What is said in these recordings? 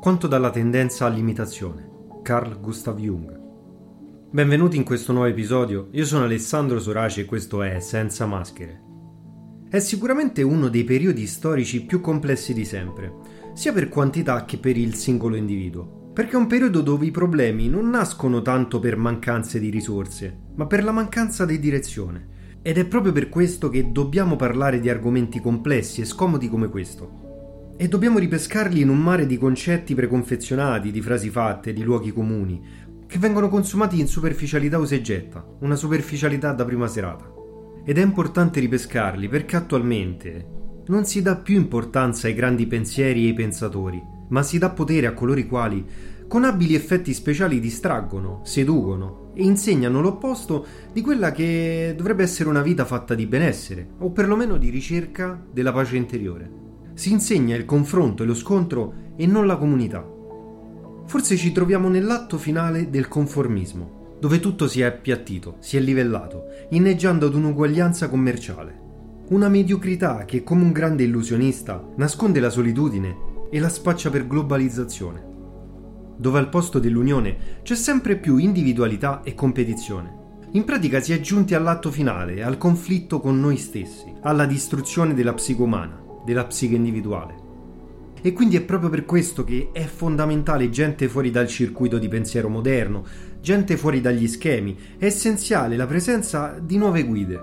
quanto dalla tendenza all'imitazione. Carl Gustav Jung. Benvenuti in questo nuovo episodio, io sono Alessandro Soraci e questo è Senza Maschere. È sicuramente uno dei periodi storici più complessi di sempre, sia per quantità che per il singolo individuo, perché è un periodo dove i problemi non nascono tanto per mancanze di risorse, ma per la mancanza di direzione. Ed è proprio per questo che dobbiamo parlare di argomenti complessi e scomodi come questo, e dobbiamo ripescarli in un mare di concetti preconfezionati, di frasi fatte, di luoghi comuni, che vengono consumati in superficialità usegetta, una superficialità da prima serata. Ed è importante ripescarli perché attualmente non si dà più importanza ai grandi pensieri e ai pensatori, ma si dà potere a coloro i quali, con abili effetti speciali, distraggono, seducono e insegnano l'opposto di quella che dovrebbe essere una vita fatta di benessere, o perlomeno di ricerca della pace interiore si insegna il confronto e lo scontro e non la comunità. Forse ci troviamo nell'atto finale del conformismo, dove tutto si è appiattito, si è livellato, inneggiando ad un'uguaglianza commerciale. Una mediocrità che, come un grande illusionista, nasconde la solitudine e la spaccia per globalizzazione, dove al posto dell'unione c'è sempre più individualità e competizione. In pratica si è giunti all'atto finale, al conflitto con noi stessi, alla distruzione della psiche umana della psiche individuale. E quindi è proprio per questo che è fondamentale gente fuori dal circuito di pensiero moderno, gente fuori dagli schemi, è essenziale la presenza di nuove guide.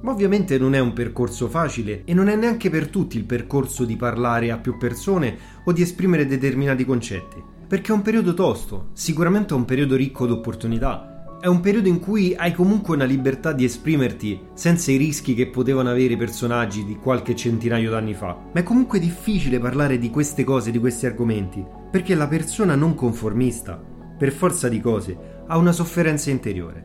Ma ovviamente non è un percorso facile e non è neanche per tutti il percorso di parlare a più persone o di esprimere determinati concetti, perché è un periodo tosto, sicuramente è un periodo ricco di opportunità, è un periodo in cui hai comunque una libertà di esprimerti senza i rischi che potevano avere i personaggi di qualche centinaio d'anni fa. Ma è comunque difficile parlare di queste cose, di questi argomenti, perché la persona non conformista, per forza di cose, ha una sofferenza interiore.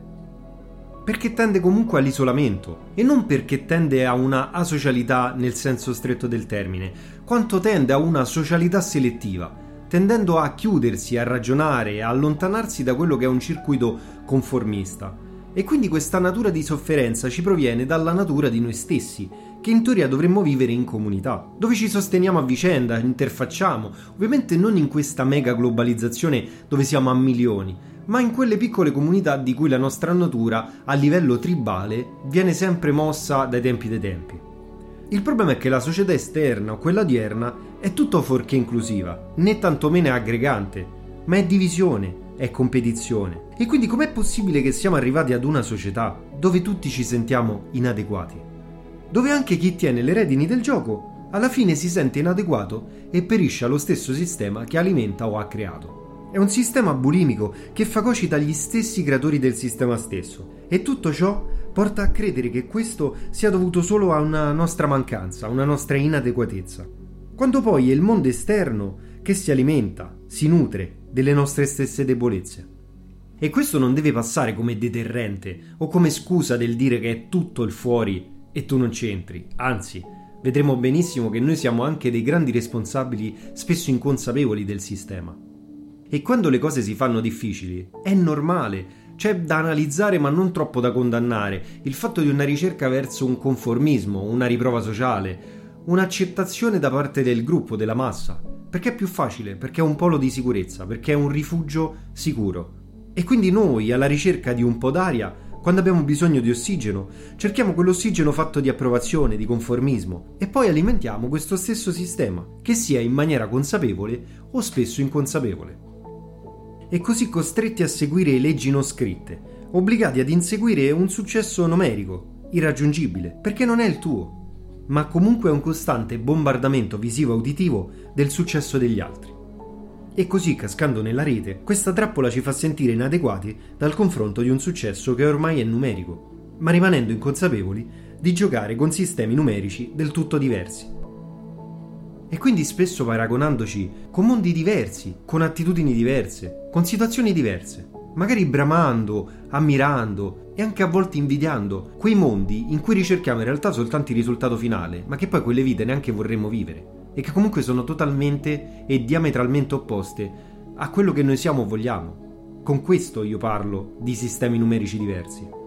Perché tende comunque all'isolamento e non perché tende a una asocialità nel senso stretto del termine, quanto tende a una socialità selettiva tendendo a chiudersi, a ragionare, a allontanarsi da quello che è un circuito conformista. E quindi questa natura di sofferenza ci proviene dalla natura di noi stessi, che in teoria dovremmo vivere in comunità, dove ci sosteniamo a vicenda, interfacciamo, ovviamente non in questa mega globalizzazione dove siamo a milioni, ma in quelle piccole comunità di cui la nostra natura, a livello tribale, viene sempre mossa dai tempi dei tempi. Il problema è che la società esterna o quella odierna è tutto fuorché inclusiva, né tantomeno aggregante, ma è divisione, è competizione. E quindi com'è possibile che siamo arrivati ad una società dove tutti ci sentiamo inadeguati? Dove anche chi tiene le redini del gioco alla fine si sente inadeguato e perisce allo stesso sistema che alimenta o ha creato. È un sistema bulimico che fagocita gli stessi creatori del sistema stesso e tutto ciò porta a credere che questo sia dovuto solo a una nostra mancanza, una nostra inadeguatezza. Quando poi è il mondo esterno che si alimenta, si nutre delle nostre stesse debolezze. E questo non deve passare come deterrente o come scusa del dire che è tutto il fuori e tu non c'entri, anzi, vedremo benissimo che noi siamo anche dei grandi responsabili, spesso inconsapevoli del sistema. E quando le cose si fanno difficili, è normale c'è da analizzare ma non troppo da condannare il fatto di una ricerca verso un conformismo, una riprova sociale, un'accettazione da parte del gruppo, della massa, perché è più facile, perché è un polo di sicurezza, perché è un rifugio sicuro. E quindi noi, alla ricerca di un po' d'aria, quando abbiamo bisogno di ossigeno, cerchiamo quell'ossigeno fatto di approvazione, di conformismo, e poi alimentiamo questo stesso sistema, che sia in maniera consapevole o spesso inconsapevole. E così costretti a seguire leggi non scritte, obbligati ad inseguire un successo numerico, irraggiungibile, perché non è il tuo, ma comunque è un costante bombardamento visivo-uditivo del successo degli altri e così cascando nella rete, questa trappola ci fa sentire inadeguati dal confronto di un successo che ormai è numerico, ma rimanendo inconsapevoli di giocare con sistemi numerici del tutto diversi. E quindi spesso paragonandoci con mondi diversi, con attitudini diverse, con situazioni diverse, magari bramando, ammirando e anche a volte invidiando quei mondi in cui ricerchiamo in realtà soltanto il risultato finale, ma che poi quelle vite neanche vorremmo vivere e che comunque sono totalmente e diametralmente opposte a quello che noi siamo o vogliamo. Con questo io parlo di sistemi numerici diversi.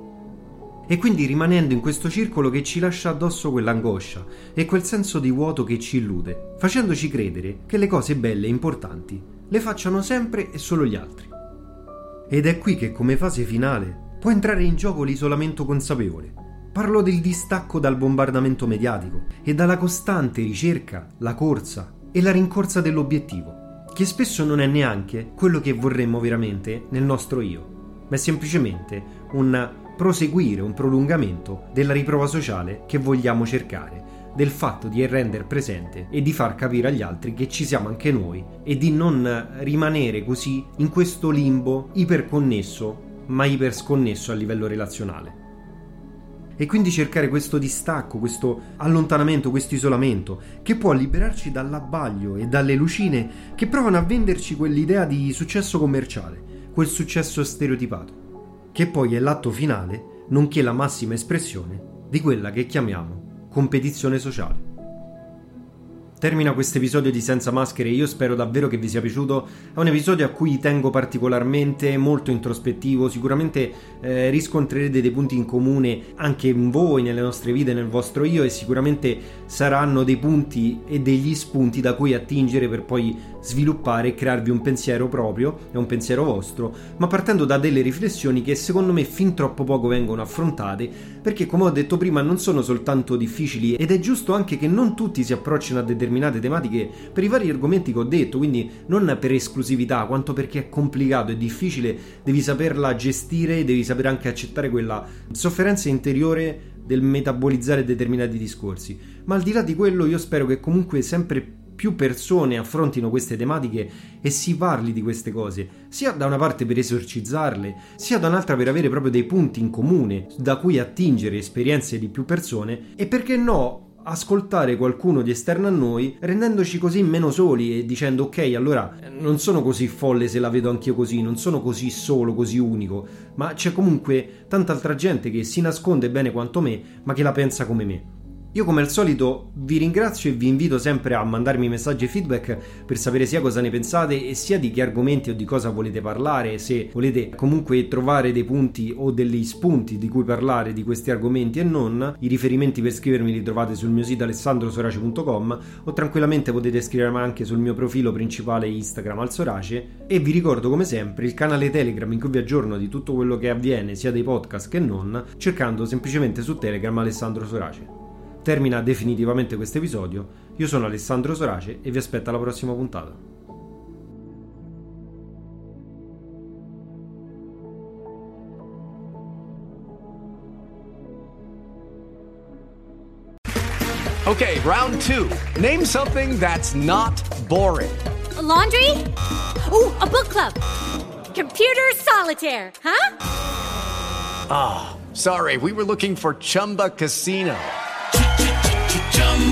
E quindi rimanendo in questo circolo che ci lascia addosso quell'angoscia e quel senso di vuoto che ci illude, facendoci credere che le cose belle e importanti le facciano sempre e solo gli altri. Ed è qui che come fase finale può entrare in gioco l'isolamento consapevole, Parlo del distacco dal bombardamento mediatico e dalla costante ricerca, la corsa e la rincorsa dell'obiettivo, che spesso non è neanche quello che vorremmo veramente nel nostro io, ma è semplicemente un proseguire, un prolungamento della riprova sociale che vogliamo cercare, del fatto di rendere presente e di far capire agli altri che ci siamo anche noi e di non rimanere così in questo limbo iperconnesso ma ipersconnesso a livello relazionale. E quindi cercare questo distacco, questo allontanamento, questo isolamento, che può liberarci dall'abbaglio e dalle lucine che provano a venderci quell'idea di successo commerciale, quel successo stereotipato, che poi è l'atto finale, nonché la massima espressione di quella che chiamiamo competizione sociale. Termina questo episodio di Senza Maschere, io spero davvero che vi sia piaciuto, è un episodio a cui tengo particolarmente, molto introspettivo, sicuramente eh, riscontrerete dei punti in comune anche in voi, nelle nostre vite, nel vostro io e sicuramente saranno dei punti e degli spunti da cui attingere per poi sviluppare e crearvi un pensiero proprio e un pensiero vostro, ma partendo da delle riflessioni che secondo me fin troppo poco vengono affrontate, perché come ho detto prima non sono soltanto difficili ed è giusto anche che non tutti si approccino a determinate tematiche per i vari argomenti che ho detto, quindi non per esclusività, quanto perché è complicato, è difficile, devi saperla gestire, devi sapere anche accettare quella sofferenza interiore del metabolizzare determinati discorsi. Ma al di là di quello io spero che comunque sempre persone affrontino queste tematiche e si parli di queste cose, sia da una parte per esorcizzarle, sia da un'altra per avere proprio dei punti in comune da cui attingere esperienze di più persone e perché no ascoltare qualcuno di esterno a noi, rendendoci così meno soli e dicendo ok, allora non sono così folle se la vedo anch'io così, non sono così solo, così unico, ma c'è comunque tanta altra gente che si nasconde bene quanto me, ma che la pensa come me. Io come al solito vi ringrazio e vi invito sempre a mandarmi messaggi e feedback per sapere sia cosa ne pensate e sia di che argomenti o di cosa volete parlare, se volete comunque trovare dei punti o degli spunti di cui parlare di questi argomenti e non. I riferimenti per scrivermi li trovate sul mio sito alessandrosorace.com o tranquillamente potete scrivermi anche sul mio profilo principale Instagram al Sorace e vi ricordo come sempre il canale Telegram in cui vi aggiorno di tutto quello che avviene sia dei podcast che non cercando semplicemente su Telegram Alessandro Sorace termina definitivamente questo episodio. Io sono Alessandro Sorace e vi aspetto alla prossima puntata. Okay, round two. Name something that's not boring. A laundry? Ooh, a book club. Computer solitaire, huh? Ah, oh, sorry, we were looking for Chumba Casino.